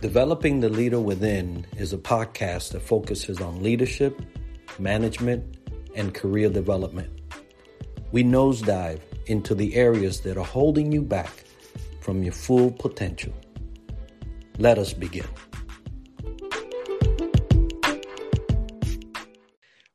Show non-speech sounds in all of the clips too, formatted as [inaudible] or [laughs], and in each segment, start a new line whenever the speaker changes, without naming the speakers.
Developing the Leader Within is a podcast that focuses on leadership, management, and career development. We nosedive into the areas that are holding you back from your full potential. Let us begin.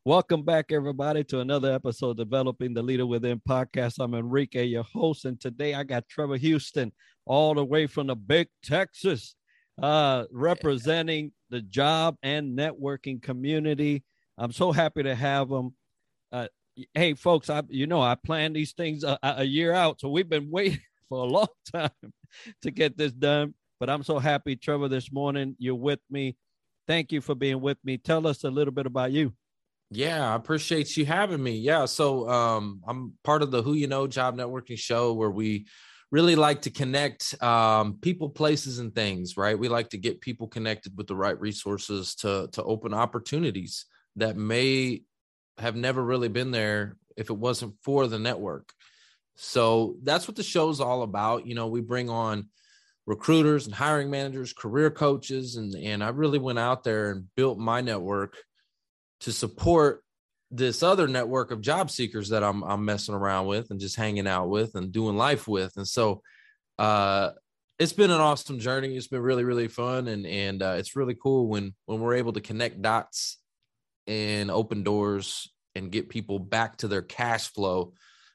Welcome back, everybody, to another episode of Developing the Leader Within podcast. I'm Enrique, your host, and today I got Trevor Houston, all the way from the big Texas, uh, representing the job and networking community. I'm so happy to have him. Uh, hey, folks, I you know I plan these things a, a year out, so we've been [laughs] waiting for a long time [laughs] to get this done. But I'm so happy, Trevor, this morning you're with me. Thank you for being with me. Tell us a little bit about you.
Yeah, I appreciate you having me. Yeah, so um, I'm part of the Who You Know Job Networking Show where we really like to connect um, people, places, and things. Right, we like to get people connected with the right resources to to open opportunities that may have never really been there if it wasn't for the network. So that's what the show's all about. You know, we bring on recruiters and hiring managers, career coaches, and and I really went out there and built my network to support this other network of job seekers that I'm I'm messing around with and just hanging out with and doing life with. And so uh it's been an awesome journey. It's been really, really fun. And and uh, it's really cool when when we're able to connect dots and open doors and get people back to their cash flow.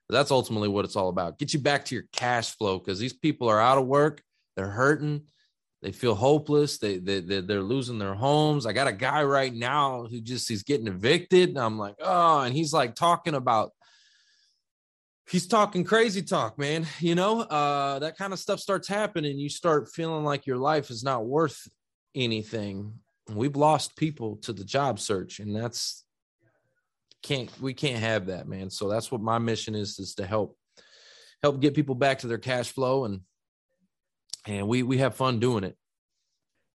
That's ultimately what it's all about. Get you back to your cash flow because these people are out of work, they're hurting, they feel hopeless. They, they they're losing their homes. I got a guy right now who just he's getting evicted. And I'm like, oh, and he's like talking about he's talking crazy talk, man. You know, uh, that kind of stuff starts happening. You start feeling like your life is not worth anything. We've lost people to the job search, and that's can't we can't have that, man. So that's what my mission is is to help help get people back to their cash flow and and we we have fun doing it.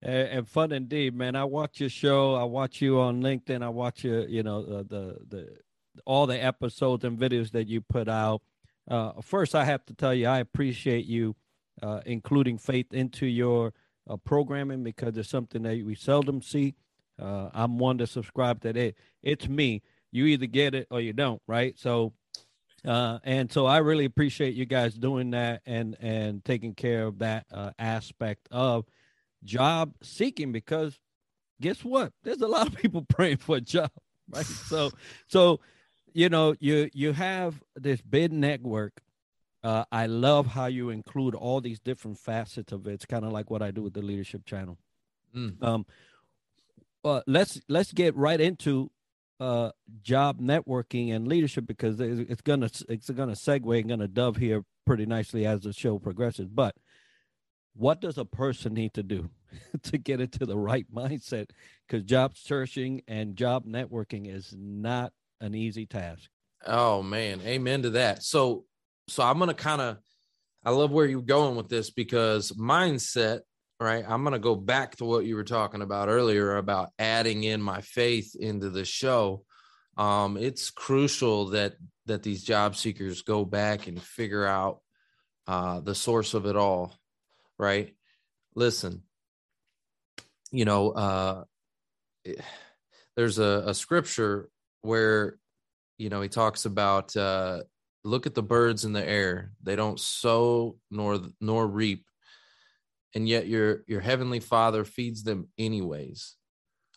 And, fun indeed, man. I watch your show. I watch you on LinkedIn. I watch your, you know, uh, the the all the episodes and videos that you put out. Uh, first, I have to tell you, I appreciate you uh, including faith into your uh, programming because it's something that we seldom see. Uh, I'm one to subscribe that it it's me. You either get it or you don't, right? So uh, and so I really appreciate you guys doing that and and taking care of that uh, aspect of job seeking because guess what? There's a lot of people [laughs] praying for a job, right? so so you know you you have this big network. Uh, I love how you include all these different facets of it. It's kind of like what I do with the leadership channel. Mm. Um, uh, let's let's get right into uh, job networking and leadership because it's gonna it's gonna segue and gonna dove here pretty nicely as the show progresses. But what does a person need to do [laughs] to get into the right mindset? Because job searching and job networking is not an easy task.
Oh man, amen to that. So so I'm gonna kind of I love where you're going with this because mindset right? I'm going to go back to what you were talking about earlier about adding in my faith into the show. Um, it's crucial that that these job seekers go back and figure out uh, the source of it all right? Listen you know uh, there's a, a, scripture where you know he talks about uh, look at the birds in the air. They don't sow nor nor reap and yet your your heavenly father feeds them anyways.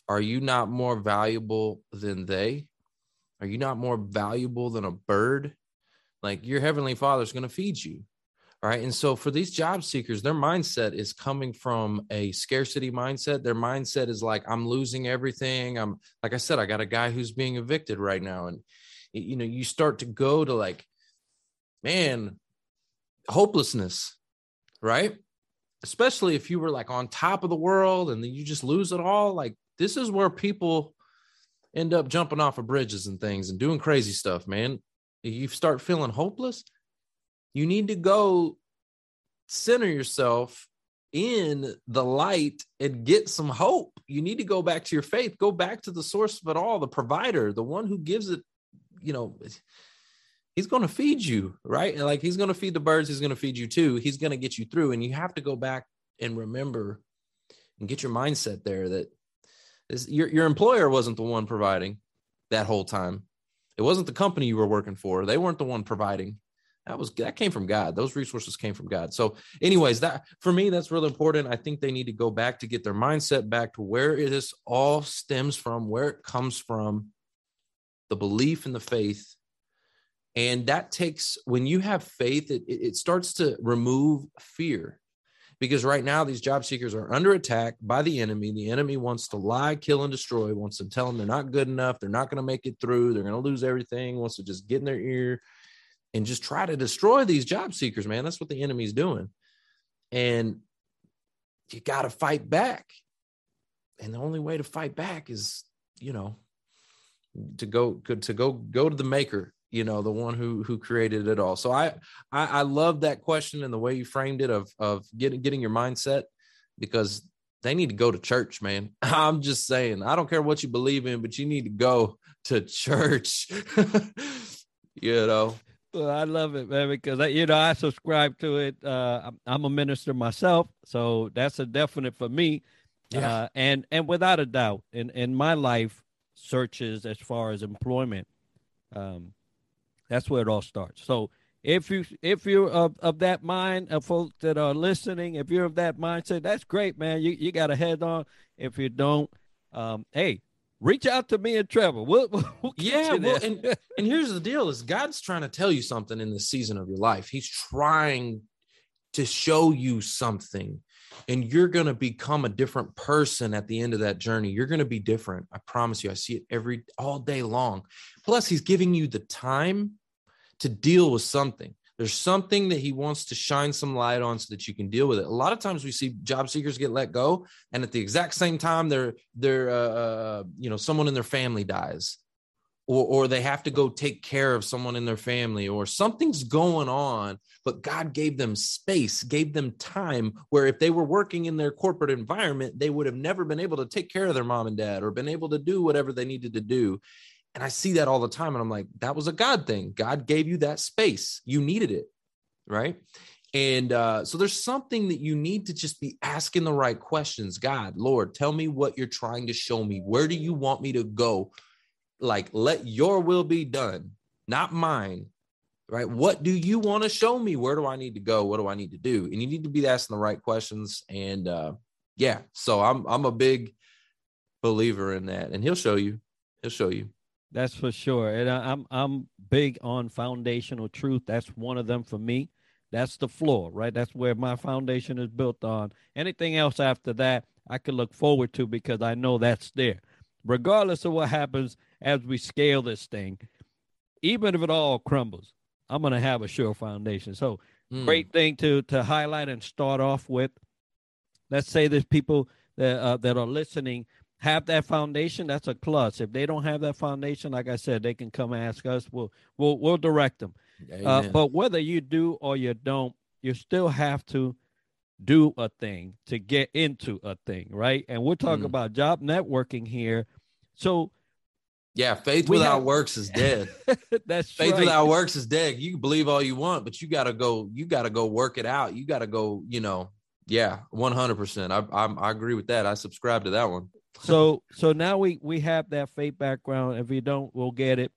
Are you not more valuable than they? Are you not more valuable than a bird? Like your heavenly father's going to feed you right? And so for these job seekers their mindset is coming from a scarcity mindset. Their mindset is like i'm losing everything. I'm like i said i got a guy who's being evicted right now. And you know you start to go to like man hopelessness right especially if you were like on top of the world and then you just lose it all like this is where people end up jumping off of bridges and things and doing crazy stuff man. You start feeling hopeless you need to go center yourself in the light and get some hope. You need to go back to your faith go back to the source of it all the provider the one who gives it you know he's going to feed you, right? Like he's going to feed the birds, he's going to feed you too. He's going to get you through. And you have to go back and remember and get your mindset there that this, your your employer wasn't the one providing that whole time. It wasn't the company you were working for. They weren't the one providing. That was that came from God. Those resources came from God. So, anyways, that for me, that's really important. I think they need to go back to get their mindset back to where this all stems from, where it comes from, the belief and the faith. And that takes when you have faith, it, it starts to remove fear because right now these job seekers are under attack by the enemy. The enemy wants to lie, kill, and destroy, wants to tell them they're not good enough, they're not going to make it through, they're going to lose everything, wants to just get in their ear and just try to destroy these job seekers, man. That's what the enemy's doing. And you got to fight back. And the only way to fight back is, you know, to go to go go to the maker you know the one who who created it all so I, I i love that question and the way you framed it of of getting getting your mindset because they need to go to church man [laughs] i'm just saying i don't care what you believe in but you need to go to church [laughs] you know
well, I love it, man, because you know I subscribe to it. Uh, I'm a minister myself, so that's a definite for me. Yeah. Uh, and and without a doubt, in in my life searches as far as employment, um, that's where it all starts. So if you if you're of, of that mind of folks that are listening, if you're of that mindset, that's great, man. You you got a head on. If you don't, um, hey, reach out to me and Trevor. We'll, [laughs] we'll
yeah, well, and [laughs] and here's the deal: is God's trying to tell you something in this season of your life. He's trying to show you something and you're going to become a different person at the end of that journey you're going to be different i promise you i see it every all day long plus he's giving you the time to deal with something. There's something that he wants to shine some light on so that you can deal with it. A lot of times we see job seekers get let go, and at the exact same time, they're they're uh, uh, you know someone in their family dies, or or they have to go take care of someone in their family, or something's going on. But God gave them space, gave them time where if they were working in their corporate environment, they would have never been able to take care of their mom and dad or been able to do whatever they needed to do. And I see that all the time. And I'm like, that was a God thing. God gave you that space. You needed it. Right. And uh, so there's something that you need to just be asking the right questions. God, Lord, tell me what you're trying to show me. Where do you want me to go? Like, let your will be done, not mine. Right. What do you want to show me? Where do I need to go? What do I need to do? And you need to be asking the right questions. And uh, yeah, so I'm I'm a big believer in that. And he'll show you. He'll show you.
That's for sure. And I, am I'm big on foundational truth. That's one of them for me. That's the floor, right? That's where my foundation is built on. Anything else after that, I can look forward to because I know that's there. Regardless of what happens as we scale this thing, even if it all crumbles, I'm going to have a sure foundation. So, mm. great thing to to highlight and start off with. Let's say there's people that uh, that are listening have that foundation, that's a plus. If they don't have that foundation, like I said, they can come ask us. We'll we'll we'll direct them. Uh, but whether you do or you don't, you still have to do a thing to get into a thing, right? And we're talking mm. about job networking here. So
yeah, faith without have... works is dead. [laughs]
That's
faith
right.
without works is dead. You can believe all you want, but you got to go. You got to go work it out. You got to go. You know, yeah, one hundred percent. I I agree with that. I subscribe to that one
so so now we we have that faith background. If you don't, we'll get it.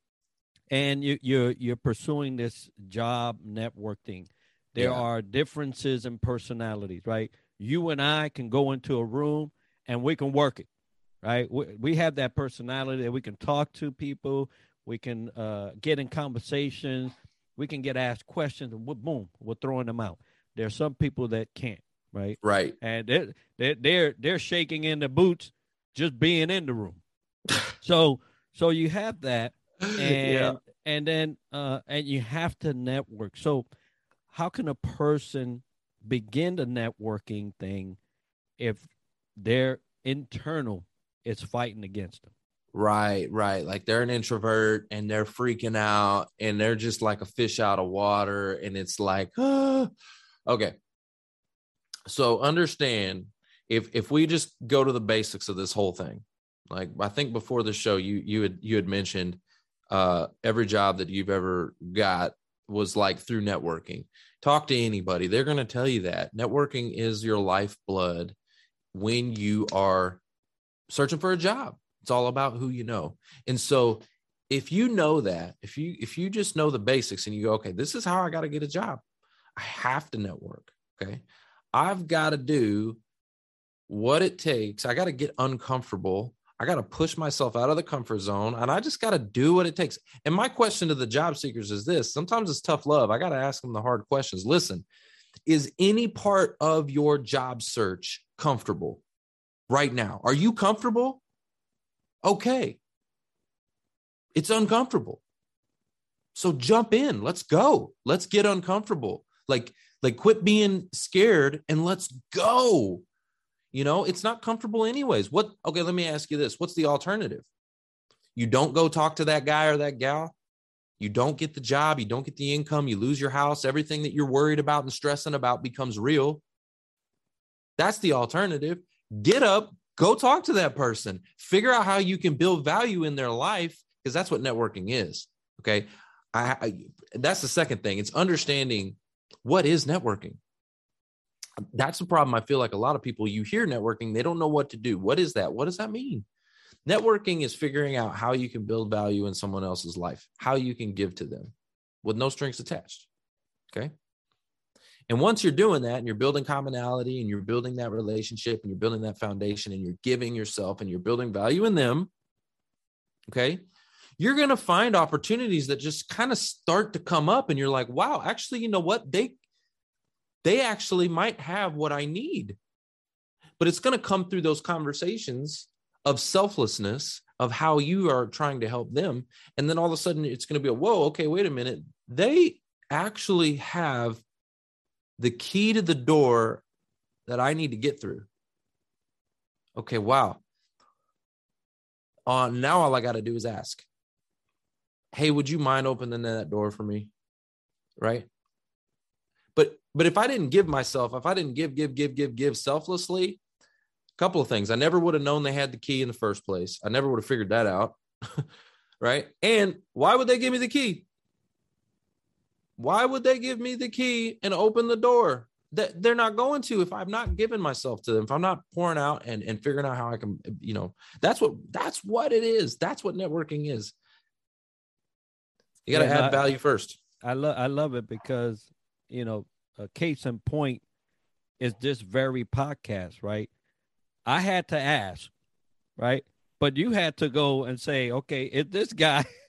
And you you're you're pursuing this job networking. There yeah. are differences in personalities, right? You and I can go into a room and we can work it, right? We, we have that personality that we can talk to people, we can uh, get in conversations, we can get asked questions, and boom, we're throwing them out. There are some people that can't, right?
Right.
And they're they're they're, they're shaking in the boots just being in the room. [laughs] so so you have that and yeah. and then uh and you have to network. So how can a person begin the networking thing if their internal is fighting against them?
Right, right. Like they're an introvert and they're freaking out and they're just like a fish out of water. And it's like, ah. [gasps] okay. So understand if if we just go to the basics of this whole thing, like I think before the show, you you had you had mentioned uh, every job that you've ever got was like through networking. Talk to anybody; they're going to tell you that networking is your lifeblood when you are searching for a job. It's all about who you know. And so if you know that, if you if you just know the basics and you go, okay, this is how I got to get a job. I have to network. Okay. I've got to do what it takes. I got to get uncomfortable. I got to push myself out of the comfort zone and I just got to do what it takes. And my question to the job seekers is this sometimes it's tough love. I got to ask them the hard questions. Listen, is any part of your job search comfortable right now? Are you comfortable? Okay. It's uncomfortable. So jump in. Let's go. Let's get uncomfortable. Like like quit being scared and let's go. You know, it's not comfortable anyways. What okay, let me ask you this. What's the alternative? You don't go talk to that guy or that gal. You don't get the job, you don't get the income, you lose your house, everything that you're worried about and stressing about becomes real. That's the alternative. Get up, go talk to that person, figure out how you can build value in their life because that's what networking is. Okay. I, I, that's the second thing. It's understanding what is networking. That's the problem. I feel like a lot of people you hear networking, they don't know what to do. What is that? What does that mean? Networking is figuring out how you can build value in someone else's life, how you can give to them with no strings attached. Okay. And once you're doing that and you're building commonality and you're building that relationship and you're building that foundation and you're giving yourself and you're building value in them, okay, you're going to find opportunities that just kind of start to come up and you're like wow actually you know what they they actually might have what i need. But it's going to come through those conversations of selflessness of how you are trying to help them. And then all of a sudden it's going to be a whoa okay wait a minute. They actually have the key to the door that i need to get through. Okay wow. Uh, now all i got to do is ask hey, would you mind opening that door for me? Right. But if I didn't give myself, if I didn't give, give, give, give, give selflessly, a couple of things. I never would have known they had the key in the first place. I never would have figured that out. [laughs] right. And why would they give me the key? Why would they give me the key and open the door? That they're not going to if I'm not giving myself to them, if I'm not pouring out and, and figuring out how I can, you know, that's what that's what it is. That's what networking is. You got to yeah, add value first.
I love I love it because you know a case in point is this very podcast, right? I had to ask, right? But you had to go and say, okay, is this guy [laughs]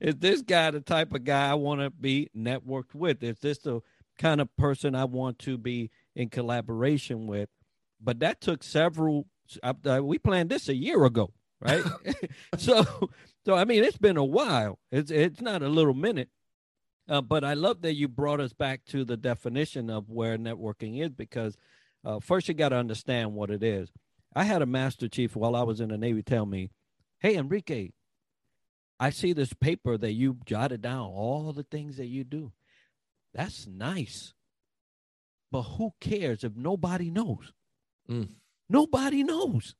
is this guy the type of guy I want to be networked with? Is this the kind of person I want to be in collaboration with? But that took several. Uh, we planned this a year ago, right? [laughs] [laughs] so so I mean, it's been a while. It's it's not a little minute. Uh, but I love that you brought us back to the definition of where networking is because uh, first you got to understand what it is. I had a master chief while I was in the Navy tell me, "Hey Enrique, I see this paper that you jotted down all the things that you do. That's nice, but who cares if nobody knows? Mm. Nobody knows.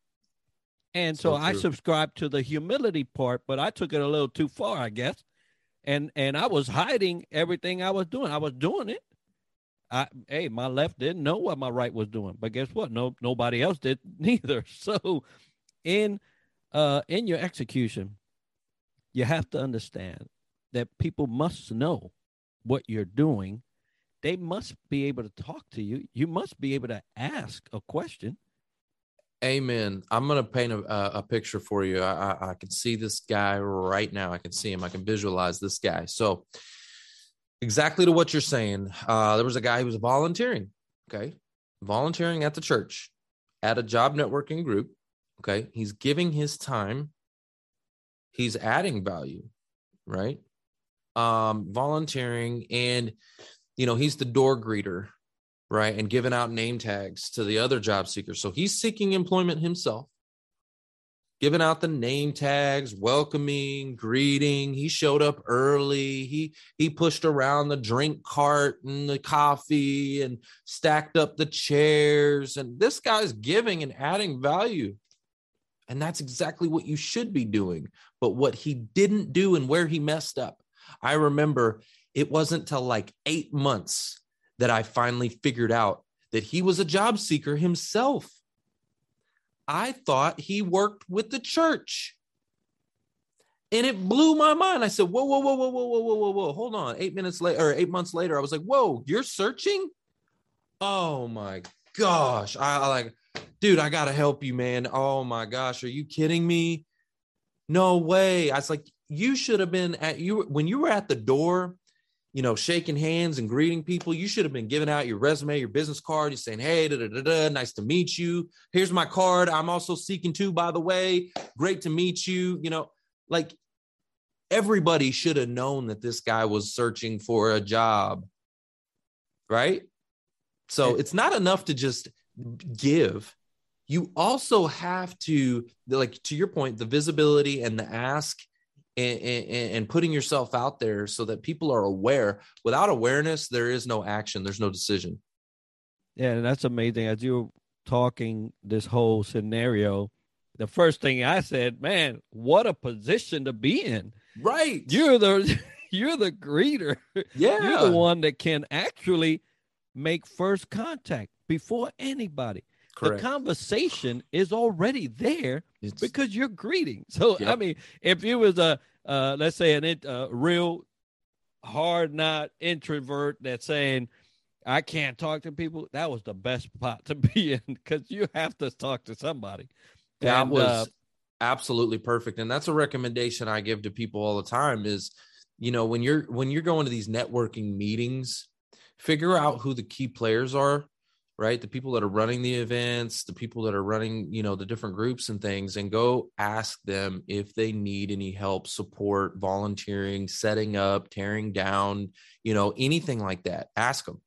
And so, so I subscribed to the humility part, but I took it a little too far, I guess. And and I was hiding everything I was doing. I was doing it. I hey, my left didn't know what my right was doing, but guess what? No, nobody else did [laughs] neither. So, in uh in your execution, you have to understand that people must know what you're doing. They must be able to talk to you. You must be able to ask a question
Amen. I'm going to paint a, a, picture for you. I, I, I, can see this guy right now. I can see him. I can visualize this guy. So, exactly to what you're saying, uh, there was a guy who was volunteering, okay, volunteering at the church at a job networking group. Okay. He's giving his time, he's adding value, right? Um, volunteering, and, you know, he's the door greeter right? And giving out name tags to the other job seekers. So he's seeking employment himself, giving out the name tags, welcoming, greeting. He showed up early. He he pushed around the drink cart and the coffee and stacked up the chairs. And this guy's giving and adding value. And that's exactly what you should be doing. But what he didn't do and where he messed up, I remember it wasn't till like eight months that I finally figured out that he was a job seeker himself. I thought he worked with the church. And it blew my mind. I said, whoa, whoa, whoa, whoa, whoa, whoa, whoa, whoa, whoa. Hold on. Eight minutes later, or eight months later, I was like, whoa, you're searching? Oh my gosh. I, I like, dude, I gotta help you, man. Oh my gosh, are you kidding me? No way. I was like, you should have been at you when you were at the door you know, shaking hands and greeting people. You should have been giving out your resume, your business card. You're saying, hey, da, da, da, da, nice to meet you. Here's my card. I'm also seeking to, by the way. Great to meet you. You know, like everybody should have known that this guy was searching for a job. Right. So it's not enough to just give. You also have to, like, to your point, the visibility and the ask and, and, and, putting yourself out there so that people are aware. Without awareness, there is no action, there's no decision.
Yeah, and that's amazing. As you were talking this whole scenario, the first thing I said, man, what a position to be in.
Right.
You're the [laughs] you're the greeter.
Yeah.
You're the one that can actually make first contact before anybody. Correct. The conversation is already there it's, because you're greeting. [laughs] So yep. I mean, if you was a uh, let's say an uh, real hard not introvert that's saying I can't talk to people, that was the best [laughs] spot to be in because you have to talk to somebody.
That and, was uh, absolutely perfect, and that's a recommendation I give to people all the time. Is you know when you're when you're going to these networking meetings, figure out who the key players are right? The people that are running the events the people that are running you know the different groups and things and go ask them if they need any help support volunteering setting up tearing down you know anything like that. Ask them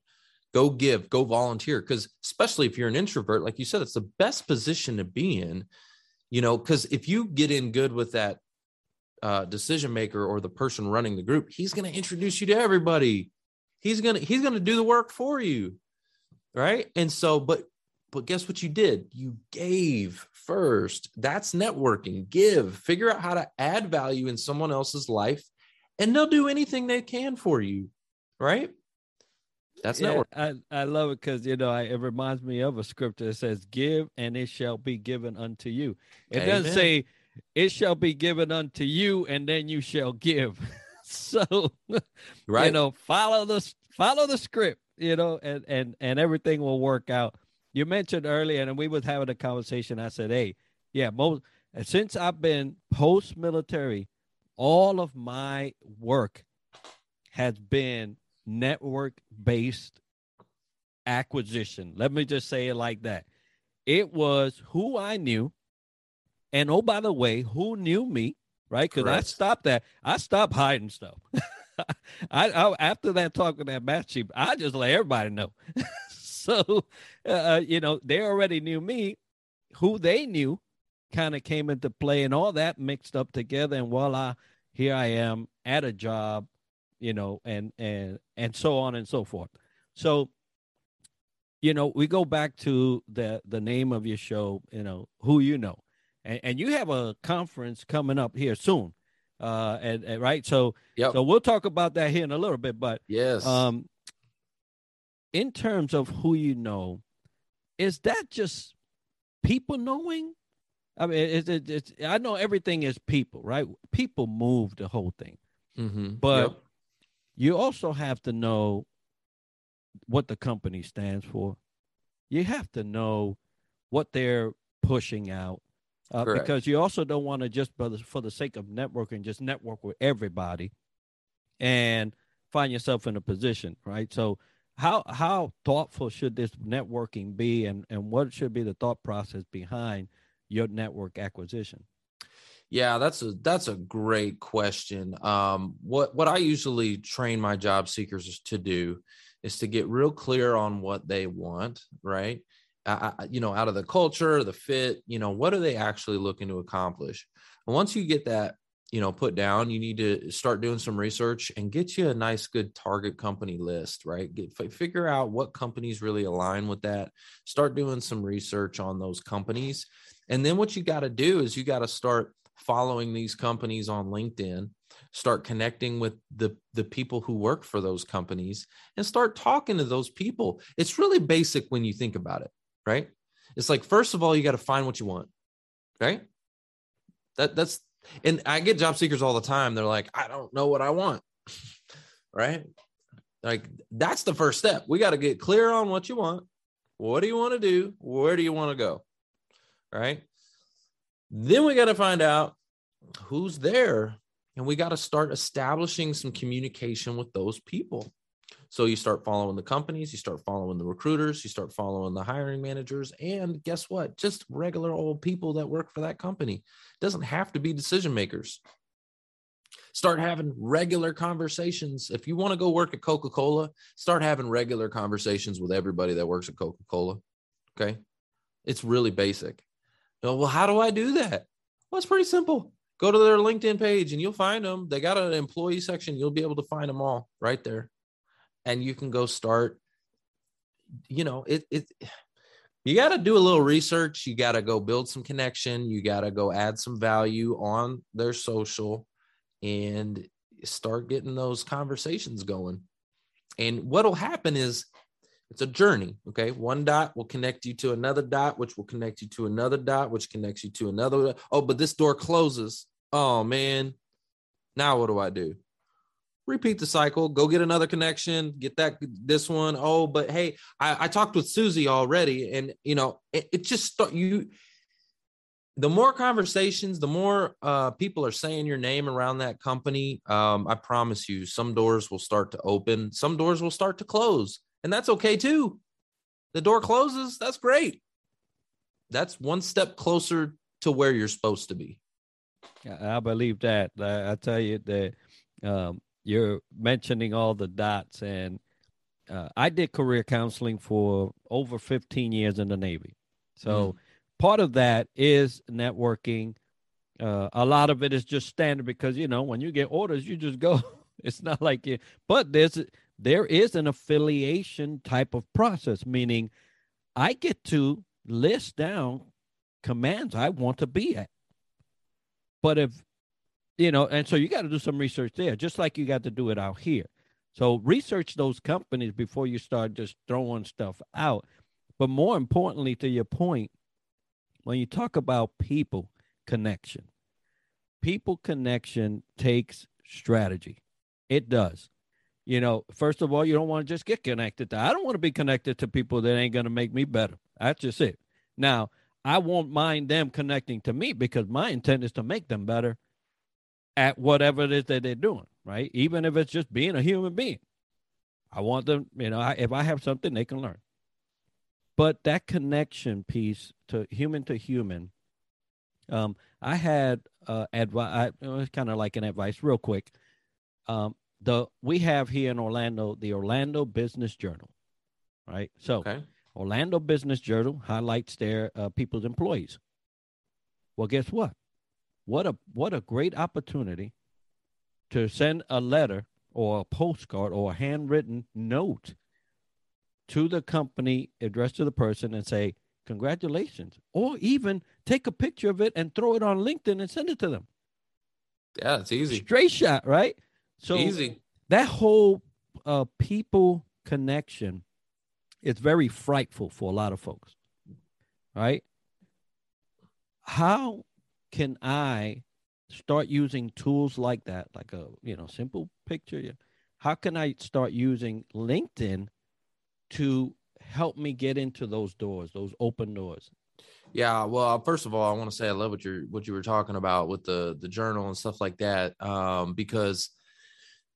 go give go volunteer because especially if you're an introvert like you said it's the best position to be in you know because if you get in good with that uh, decision maker or the person running the group he's going to introduce you to everybody. He's going to he's going to do the work for you right and so but but guess what you did you gave first that's networking give figure out how to add value in someone else's life and they'll do anything they can for you right that's yeah, network.
I, I love it because you know I, it reminds me of a scripture that says, "Give and it shall be given unto you." It Amen. doesn't say, "It shall be given unto you and then you shall give." [laughs] so, [laughs] right. you know, follow the follow the script you know, and and and everything will work out. You mentioned earlier, and we was having a conversation. I said, "Hey, yeah, most since I've been post military, all of my work has been network based acquisition. Let me just say it like that. It was who I knew, and oh by the way, who knew me, right? Because I stopped that. I stopped hiding stuff. [laughs] [laughs] I, I, after that talk with that math chief, I just let everybody know. [laughs] so, uh, uh, you know, they already knew me. Who they knew kind of came into play, and all that mixed up together. And voila, here I am at a job, you know, and and and so on and so forth. So, you know, we go back to the the name of your show. You know, who you know, and, and you have a conference coming up here soon uh, and, and right. So, yep. so we'll talk about that here in a little bit. But
yes,
um, in terms of who you know, is that just people knowing? I mean, it's, it's, it's I know everything is people, right? People move the whole thing,
mm-hmm.
but yep. you also have to know what the company stands for. You have to know what they're pushing out uh, because you also don't want to just for the, for the sake of networking just network with everybody and find yourself in a position right? So how how thoughtful should this networking be and and what should be the thought process behind your network acquisition?
Yeah that's a that's a great question. Um what what i usually train my job seekers to do is to get real clear on what they want right uh, you know, out of the culture, the fit, you know, what are they actually looking to accomplish? And once you get that, you know, put down, you need to start doing some research and get you a nice, good target company list, right? Get, figure out what companies really align with that. Start doing some research on those companies. And then what you got to do is you got to start following these companies on LinkedIn start connecting with the the people who work for those companies and start talking to those people it's really basic when you think about it right? It's like first of all, you got to find what you want, right? That that's and I get job seekers all the time. They're like, I don't know what I want, [laughs] right? Like that's the first step. We got to get clear on what you want. What do you want to do? Where do you want to go? Right? Then we got to find out who's there and we got to start establishing some communication with those people. So you start following the companies, you start following the recruiters, you start following the hiring managers, and guess what? Just regular old people that work for that company. It doesn't have to be decision makers. Start having regular conversations. If you want to go work at Coca Cola, start having regular conversations with everybody that works at Coca Cola. Okay. It's really basic. Well, how do I do that? Well, it's pretty simple. Go to their LinkedIn page and you'll find them. They got an employee section. You'll be able to find them all right there. And you can go start, you know, it, it, you got to do a little research. You got to go build some connection. You got to go add some value on their social and start getting those conversations going. And what'll happen is it's a journey. Okay. One dot will connect you to another dot, which will connect you to another dot, which connects you to another. Oh, but this door closes. Oh, man. Now what do I do? Repeat the cycle, go get another connection, get that this one. Oh, but hey, I, I talked with Susie already, and you know, it, it just you the more conversations, the more uh, people are saying your name around that company. Um, I promise you, some doors will start to open, some doors will start to close and that's okay too. The door closes, that's great. That's one step closer to where you're supposed to be.
I believe that. I, tell you that um, you're mentioning all the dots, and uh, I did career counseling for over 15 years in the Navy. So mm. part of that is networking. Uh, a lot of it is just standard because you know when you get orders, you just go. [laughs] it's not like you, but there's there is an affiliation type of process, meaning I get to list down commands I want to be at. But if, you know, and so you got to do some research there, just like you got to do it out here. So research those companies before you start just throwing stuff out. But more importantly, to your point, when you talk about people connection, people connection takes strategy. It does you know, first of all, you don't want to just get connected to. I don't want to be connected to people that ain't going to make me better. That's just it. Now, I won't mind them connecting to me because my intent is to make them better at whatever it is that they're doing, right? Even if it's just being a human being. I want them, you know, I, if I have something, they can learn. But that connection piece to human to human, um, I had uh, advice. It was kind of like an advice, real quick. Um, the we have here in Orlando the Orlando Business Journal, right? So okay. Orlando Business Journal highlights their uh, people's employees. Well, guess what? What a what a great opportunity to send a letter or a postcard or a handwritten note to the company addressed to the person and say congratulations or even take a picture of it and throw it on linkedin and send it to them
yeah it's easy
straight shot right so
easy.
That whole uh, people connection is very frightful for a lot of folks. Right? How can I start using tools like that, like a you know simple picture? How can I start using LinkedIn to help me get into those doors, those open doors?
Yeah, well, first of all, I want to say I love what you're what you were talking about with the the journal and stuff like that, um, because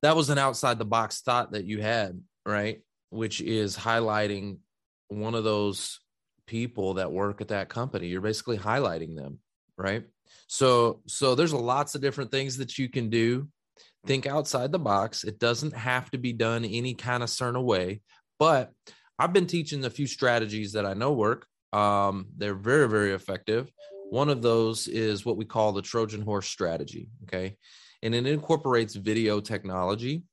that was an outside the box thought that you had, right? Which is highlighting one of those people that work at that company. You're basically highlighting them, right? So so there's lots of different things that you can do. Think outside the box. It doesn't have to be done any kind of certain way, but I've been teaching a few strategies that I know work. Um, they're very, very effective. One of those is what we call the Trojan horse strategy. Okay and it incorporates video technology.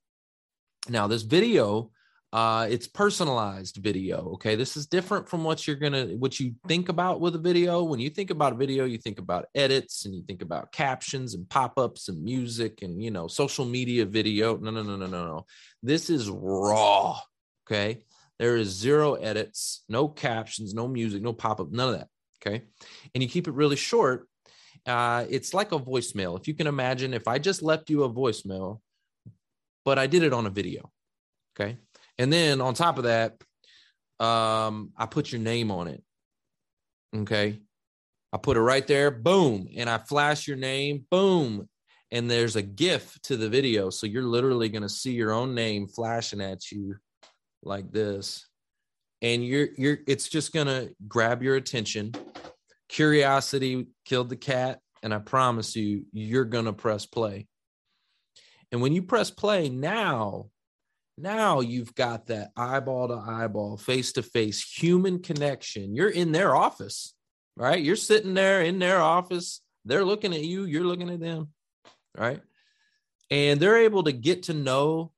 Now, this video, uh, it's personalized video. Okay, this is different from what you're gonna what you think about with a video. When you think about a video, you think about edits and you think about captions and pop-ups and music and you know social media video. No, no, no, no, no, no. This is raw. Okay, There is zero edits, no captions, no music, no pop up, none of that. Okay. And you keep it really short. Uh, it's like a voicemail. If you can imagine, if I just left you a voicemail, but I did it on a video. Okay. And then on top of that, um, I put your name on it. Okay. I put it right there, boom, and I flash your name, boom, and there's a GIF to the video. So you're literally going to see your own name flashing at you like this. And you're, you're, it's just going to grab your attention. Curiosity killed the cat. And I promise you, you're going to press play. And when you press play now, now you've got that eyeball to eyeball, face to face human connection. You're in their office right? You're sitting there in their office, they're looking at you, you're looking at them, right? And they're able to get to know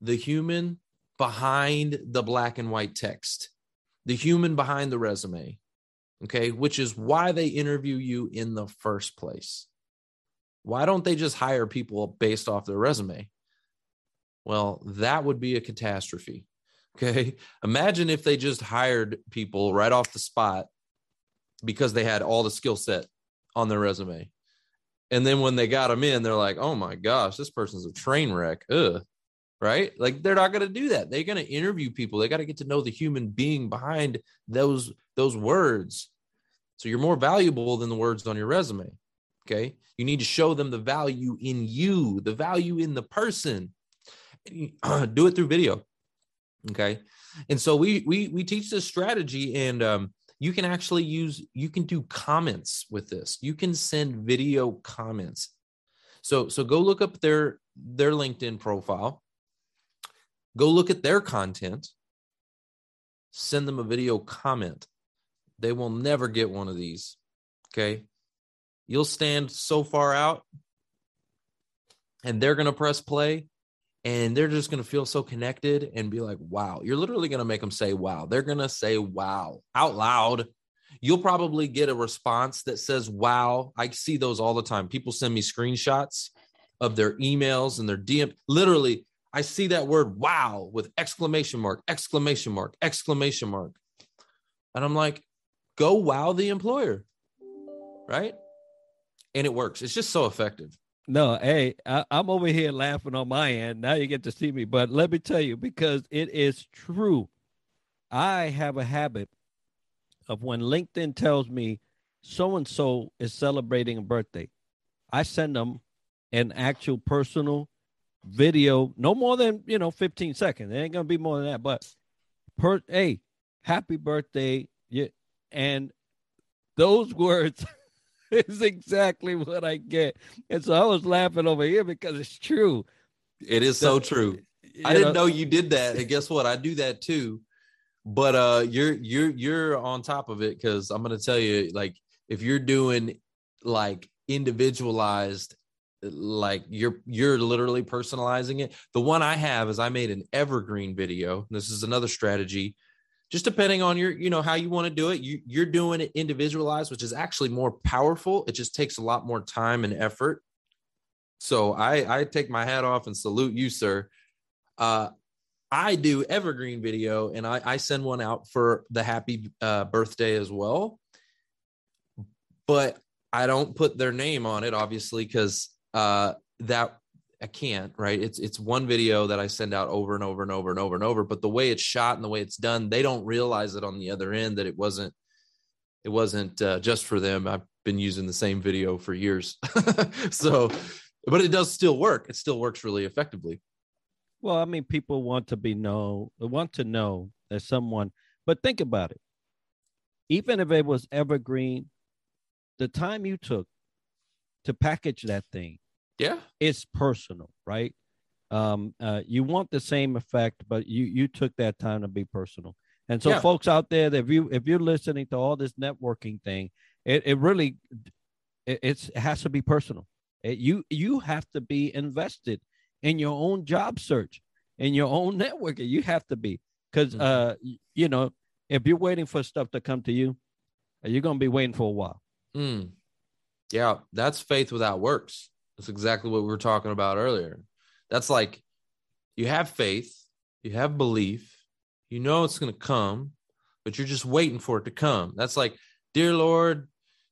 the human behind the black and white text, the human behind the resume, okay, which is why they interview you in the first place. Why don't they just hire people based off their resume? Well, that would be a catastrophe. [laughs] Okay. Imagine if they just hired people right off the spot because they had all the skill set on their resume. And then when they got them in, they're like, oh my gosh, this person's a train wreck. Ugh. Right? Like they're not going to do that. They're going to interview people. They got to get to know the human being behind those those words. So you're more valuable than the words on your resume. Okay? You need to show them the value in you, the value in the person. [clears throat] do it through video. Okay? And so we we we teach this strategy and um you can actually use you can do comments with this. You can send video comments. So so go look up their their linkedin profile. Go look at their content. Send them a video comment. They will never get one of these okay? You'll stand so far out and they're going to press play and they're just going to feel so connected and be like, wow. You're literally going to make them say, wow. They're going to say, wow, out loud. You'll probably get a response that says, wow. I see those all the time. People send me screenshots of their emails and their DM. Literally, I see that word wow with exclamation mark, exclamation mark, exclamation mark. And I'm like, go wow the employer. Right. And it works. It's just so effective.
No, hey, I, am over here laughing on my end. Now you get to see me, but let me tell you because it is true. I have a habit of when LinkedIn tells me so and so is celebrating a birthday, I send them an actual personal video, no more than you know 15 seconds. It ain't gonna be more than that, but per hey, happy birthday, yeah, and those [laughs] words [laughs] is exactly what I get. And so I was laughing over here because it's true.
It is so, so true. I didn't know, know you did that. And guess what? I do that too. But uh you're you're you're on top of it because I'm gonna tell you, like, if you're doing like individualized like you're you're literally personalizing it the one i have is i made an evergreen video this is another strategy just depending on your you know how you want to do it you, you're doing it individualized which is actually more powerful. It just takes a lot more time and effort. So i i take my hat off and salute you sir. Uh i do evergreen video and i i send one out for the happy uh, birthday as well. But i don't put their name on it obviously because uh that I can't, right? It's it's one video that I send out over and over and over and over and over, but the way it's shot and the way it's done, they don't realize it on the other end that it wasn't it wasn't uh, just for them. I've been using the same video for years. [laughs] so, but it does still work. It still works really effectively.
Well, I mean, people want to be know, want to know that someone, but think about it. Even if it was evergreen, the time you took to package that thing,
yeah.
It's personal right? Um uh, you want the same effect but you you took that time to be personal. And so yeah. folks out there if you if you're listening to all this networking thing it, it really it, it has to be personal. It, you you have to be invested in your own job search in your own networking. You have to be. Because mm-hmm. uh you know if you're waiting for stuff to come to you you're gonna be waiting for a while.
Mm. yeah that's faith without works that's exactly what we were talking about earlier. That's like you have faith, you have belief, You know it's going to come, but you're just waiting for it to come. That's like, dear Lord,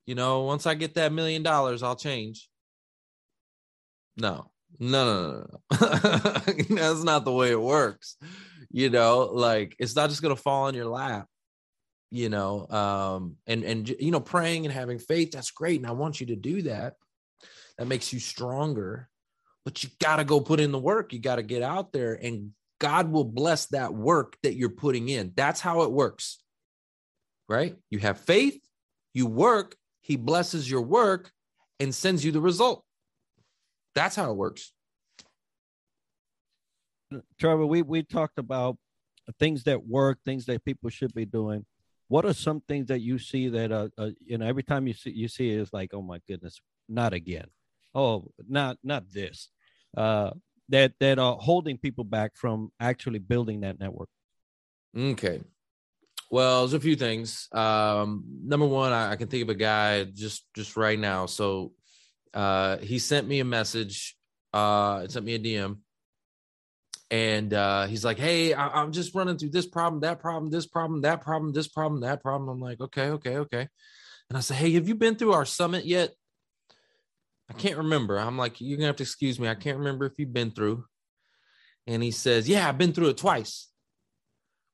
you know, once I get that million dollars, I'll change. No, no, no, no, no. [laughs] That's not the way it works. You know, like it's not just going to fall in your lap you know um and and you know praying and having faith that's great and i want you to do that that makes you stronger but you got to go put in the work. You got to get out there and god will bless that work that you're putting in. That's how it works right? You have faith you work he blesses your work and sends you the result. That's how it works.
Trevor we we talked about things that work things that people should be doing. What are some things that you see that uh, uh you know every time you see you see it's like oh my goodness not again oh not not this uh that that are holding people back from actually building that network
okay well there's a few things um number one I, I can think of a guy just just right now so uh he sent me a message uh sent me a dm and uh, he's like, "Hey, I- am just running through this problem, that problem, this problem, that problem, this problem, that problem." I'm like, "Okay, okay, okay." And I said, "Hey, have you been through our summit yet?" I can't remember. I'm like, "You're gonna have to excuse me. I can't remember if you've been through." And he says, "Yeah, I've been through it twice,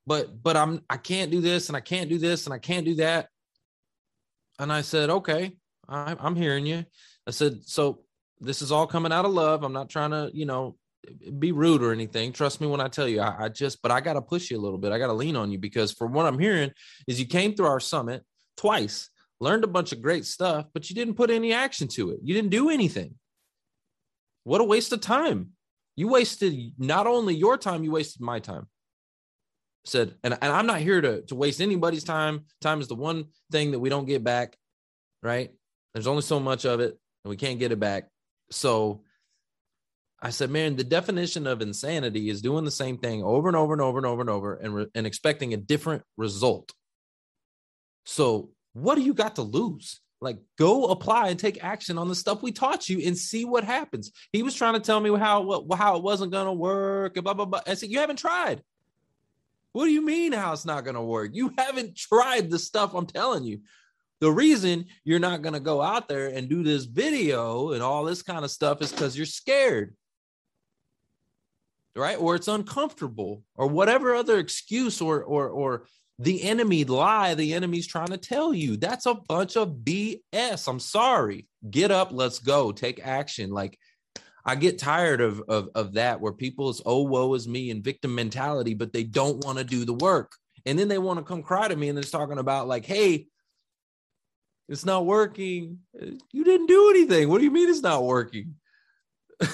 but but I'm I can't do this and I can't do this and I can't do that." And I said, "Okay, I, I'm hearing you." I said, "So." This is all coming out of love. I'm not trying to, you know, be rude or anything. Trust me when I tell you, I, I just, but I got to push you a little bit. I got to lean on you because for what I'm hearing is you came through our summit twice, learned a bunch of great stuff, but you didn't put any action to it. You didn't do anything. What a waste of time. You wasted not only your time, you wasted my time. Said, and, and I'm not here to, to waste anybody's time. Time is the one thing that we don't get back, right? There's only so much of it, and we can't get it back. So I said, man, the definition of insanity is doing the same thing over and over and over and over and over and, re- and expecting a different result. So, what do you got to lose? Like, go apply and take action on the stuff we taught you and see what happens. He was trying to tell me how how it wasn't going to work and blah blah blah. I said, you haven't tried. What do you mean how it's not going to work? You haven't tried the stuff I'm telling you. The reason you're not going to go out there and do this video and all this kind of stuff is because you're scared right or it's uncomfortable or whatever other excuse or or or the enemy lie the enemy's trying to tell you. That's a bunch of bs i'm sorry. Get up. Let's go. Take action. Like i get tired of of, of that where people's oh woe is me and victim mentality but they don't want to do the work. And then they want to come cry to me and they're talking about like hey it's not working. You didn't do anything. What do you mean it's not working? [laughs]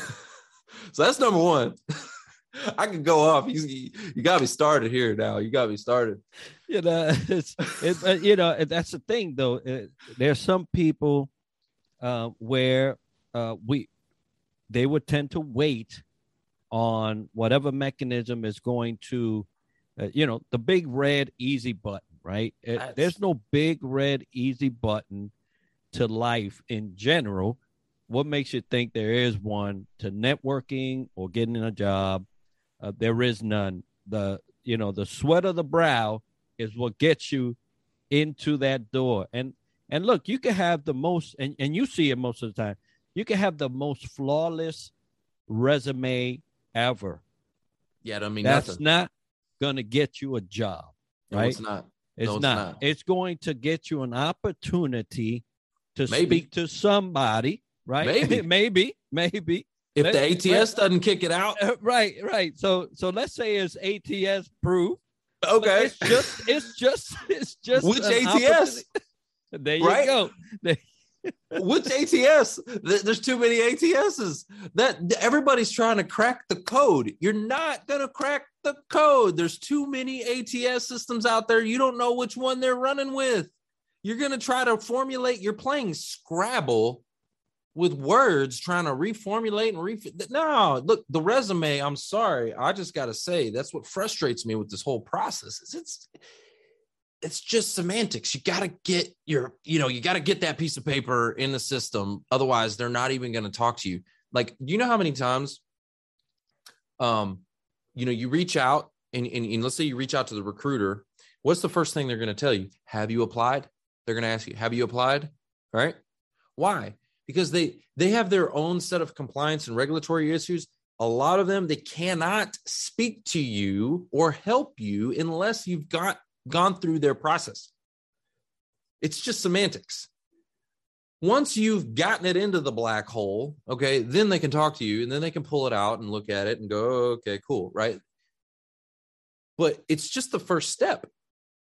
So that's number one [laughs] [laughs] I can go off. You, you got me started here now. You got me started.
You know, [laughs] it's it, you know that's the thing though. It, there's some people uh, where uh, we they would tend to wait on whatever mechanism is going to, uh, you know, the big red easy button. Right? It, there's no big red easy button to life in general. What makes you think there is one to networking or getting a job? Uh, there is none. The you know the sweat of the brow is what gets you into that door. And and look, you can have the most, and, and you see it most of the time. You can have the most flawless resume ever.
Yeah, I mean
that's
nothing.
not gonna get you a job, right? No,
it's not.
It's,
no, it's
not.
not.
It's going to get you an opportunity to
Maybe.
speak to somebody, right? [laughs]
Maybe.
maybe, maybe
if
Let-
the ATS
let-
doesn't kick it out,
Uh, right, right. So, so let's say it's ATS proof.
okay.
It's just, it's just, it's just.
Which ATS? [laughs]
There you
Right?
go. [laughs]
Which ATS? There's too many ATSs. That everybody's trying to crack the code. You're not gonna crack the code. There's too many ATS systems out there. You don't know which one they're running with. You're gonna try to formulate. You're playing Scrabble with words, trying to reformulate and re. No, look, the resume. I'm sorry. I just gotta say that's what frustrates me with this whole process. Is it's it's just semantics. You got to get your, you know, you got to get that piece of paper in the system. Otherwise, they're not even to talk to you. Like, you know how many times, um, you know, you reach out and, and, and let's say you reach out to the recruiter, what's the first thing they're to tell you? Have you applied? They're to ask you, have you applied? Right? Why? Because they they have their own set of compliance and regulatory issues. A lot of them they cannot speak to you or help you unless you've got gone through their process. It's just semantics. Once you've gotten it into the black hole, okay, then they can talk to you and then they can pull it out and look at it and go, okay, cool, right? But it's just the first step.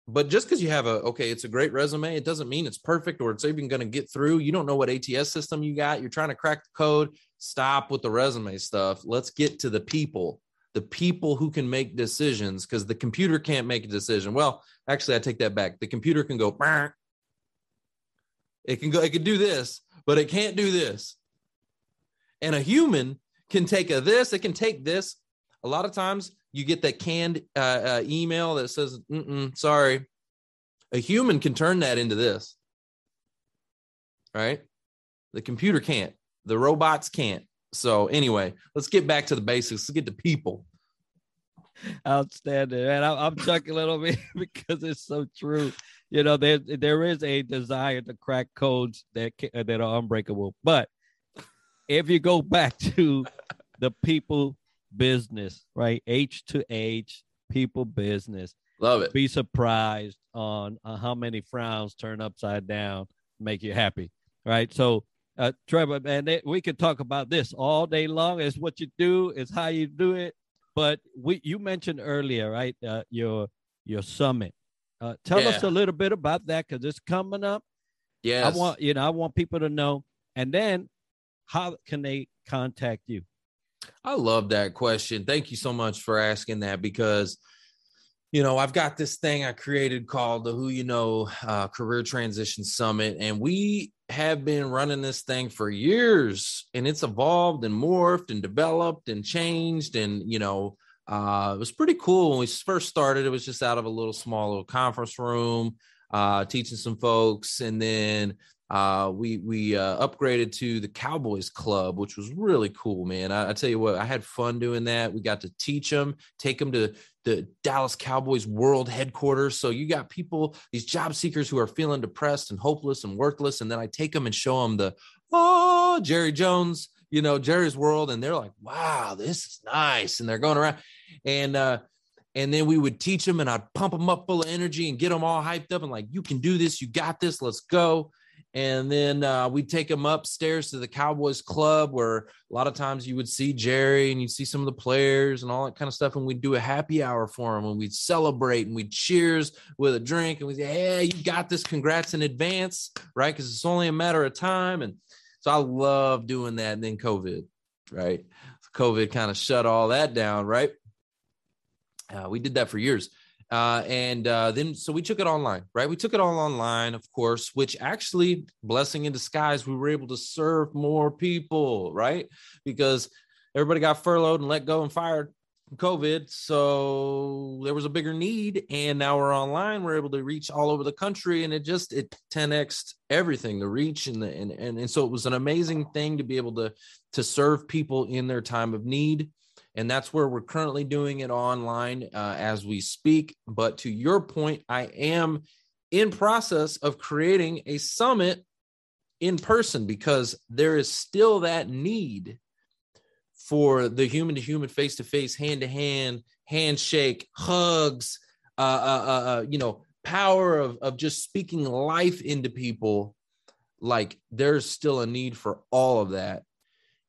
But just because you have a okay, it's a great resume, it doesn't mean it's perfect or it's even going to get through. You don't know what ATS system you got. You're trying to crack the code. Stop with the resume stuff. Let's get to the people, the people who can make decisions because the computer can't make a decision. Well, actually, I take that back. The computer can go, it can go, it can do this, but it can't do this. And a human can take a this, it can take this. A lot of times you get that canned uh, uh, email that says, sorry. A human can turn that into this, right? The computer can't, the robots can't. So, anyway, let's get back to the basics. Let's get to people.
Outstanding, and I'm chuckling a little bit [laughs] because it's so true. You know, there there is a desire to crack codes that that are unbreakable, but if you go back to the people business, right? H to H, people business.
Love it.
Be surprised on uh, how many frowns turn upside down, make you happy, right? So, uh, Trevor, man, they, we could talk about this all day long. It's what you do, it's how you do it. But we, you mentioned earlier, right? Uh, your your summit. Uh, tell yeah. us a little bit about that because it's coming up.
Yeah,
I want you know I want people to know, and then how can they contact you?
I love that question. Thank you so much for asking that because you know, I've got this thing I created called the Who You Know uh, Career Transition Summit, and we have been running this thing for years, and it's evolved and morphed and developed and changed. And you know, uh, it was pretty cool when we first started. It was just out of a little small little conference room, uh, teaching some folks, and then uh, we we uh, upgraded to the Cowboys Club, which was really cool, man. I, I, tell you what, I had fun doing that. We got to teach them, take them to the Dallas Cowboys World Headquarters. So you got people, these job seekers who are feeling depressed and hopeless and worthless, and then I take them and show them the oh Jerry Jones, you know Jerry's World, and they're like, wow, this is nice, and they're going around, and uh, and then we would teach them, and I'd pump them up full of energy and get them all hyped up and like, you can do this, you got this, let's go and then uh, we'd take them upstairs to the Cowboys Club, where a lot of times you would see Jerry and you'd see some of the players and all that kind of stuff. And we'd do a happy hour for them and we'd celebrate and we'd cheers with a drink and we'd say, Hey, you got this. Congrats in advance, right? Because it's only a matter of time. And so I love doing that. And then COVID, right? COVID kind of shut all that down, right? Uh, we did that for years. Uh, and uh, then, so we took it online, right? We took it all online, of course, which actually, blessing in disguise, we were able to serve more people, right? Because everybody got furloughed and let go and fired COVID. So there was a bigger need. And now we're online. We're able to reach all over the country. And it just, it 10x everything, the reach. And, the, and, and, and so it was an amazing thing to be able to, to serve people in their time of need and that's where we're currently doing it online uh, as we speak. But to your point i am in process of creating a summit in person because there is still that need for the human to human face to face hand to hand handshake hugs uh, uh, uh, uh, you know power of, of just speaking life into people. Like there's still a need for all of that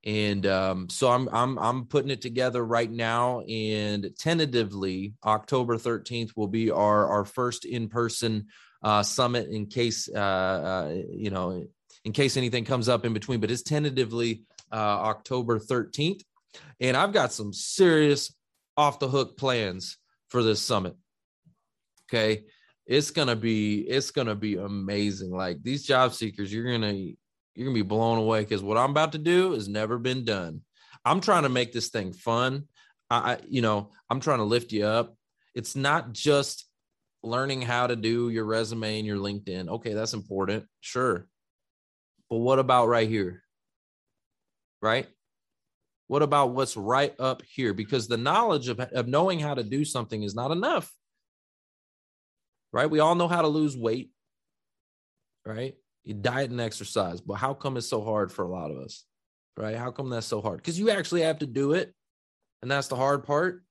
and um, so I'm I'm I'm putting it together right now, and tentatively October 13th will be our our first in person uh, summit. In case uh, uh, you know, in case anything comes up in between, but it's tentatively uh, October 13th, and I've got some serious off the hook plans for this summit. Okay, it's gonna be it's gonna be amazing. Like these job seekers, you're gonna you're gonna be blown away because what I'm about to do has never been done. I'm trying to make this thing fun. I, you know, I'm trying to lift you up. It's not just learning how to do your resume and your LinkedIn. Okay, that's important, sure. But what about right here? Right? What about what's right up here? Because the knowledge of, of knowing how to do something is not enough. Right? We all know how to lose weight, right? Diet and exercise, but how come it's so hard for a lot of us? Right? How come that's so hard? Because you actually have to do it. And that's the hard part.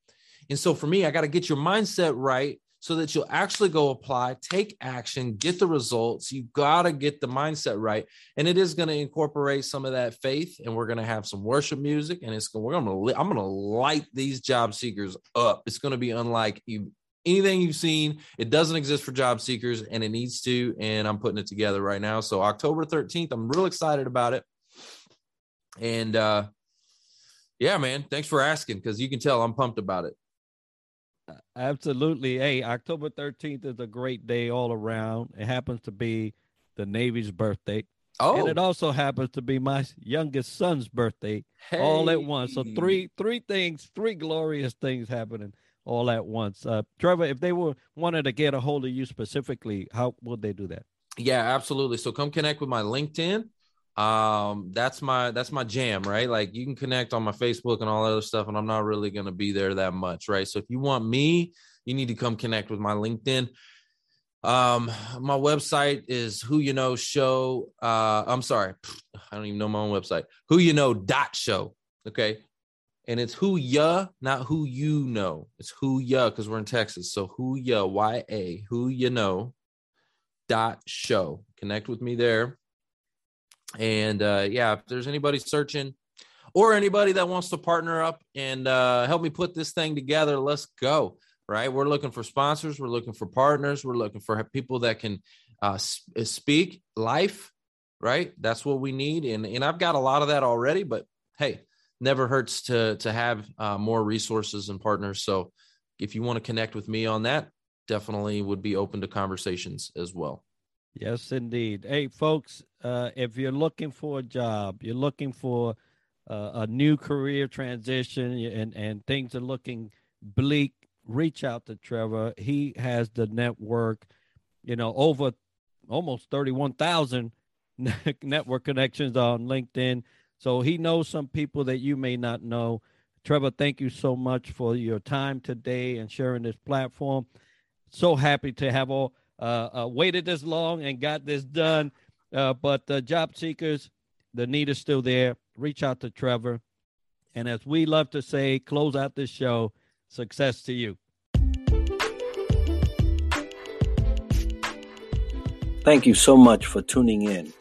And so for me, I got to get your mindset right so that you'll actually go apply, take action, get the results. You got to get the mindset right. And it is going to incorporate some of that faith and we're going to have some worship music and it's going we're going to I'm going to light these job seekers up. It's going to be unlike anything you've seen. It doesn't exist for job seekers and it needs to and I'm putting it together right now. So October 13th, I'm real excited about it. And uh yeah, man, thanks for asking cuz you can tell I'm pumped about it.
Absolutely. Hey, October 13th is a great day all around. It happens to be the Navy's birthday. Oh. And it oh. also happens to be my youngest son's birthday hey. all at once. So three three things, three glorious things happening all at once. Uh, Trevor, if they were wanted to get a hold of you specifically, how would they do that?
Yeah, absolutely. So come connect with my LinkedIn um that's my that's my jam right like you can connect on my facebook and all that other stuff and i'm not really to be there that much right so if you want me you need to come connect with my linkedin um my website is who you know show uh i'm sorry i don't even know my own website who you know dot show okay and it's who ya not who you know it's who ya because we're in texas so who ya y-a who you know dot show connect with me there and uh, yeah, if there's anybody searching or anybody that wants to partner up and uh, help me put this thing together, let's go. Right. We're looking for sponsors. We're looking for partners. We're looking for people that can uh, uh, speak life. Right. That's what we need. And, and I've got a lot of that already, but hey, never hurts to, to have uh, more resources and partners. So if you want to connect with me on that, definitely would be open to conversations as well.
Yes, indeed. Hey, folks, uh, if you're looking for a job, you're looking for uh, a new career transition, and and things are looking bleak, reach out to Trevor. He has the network, you know, over almost thirty-one thousand [laughs] network connections on LinkedIn. So he knows some people that you may not know. Trevor, thank you so much for your time today and sharing this platform. So happy to have all uh, uh, waited this long and got this done. Uh, but uh, job seekers, the need is still there. Reach out to Trevor. And as we love to say, close out this show. Success to you.
Thank you so much for tuning in.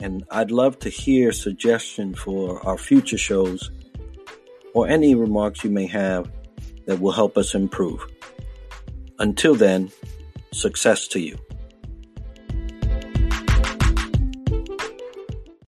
And I'd love to hear suggestions for our future shows or any remarks you may have that will help us improve. Until then, Success to you.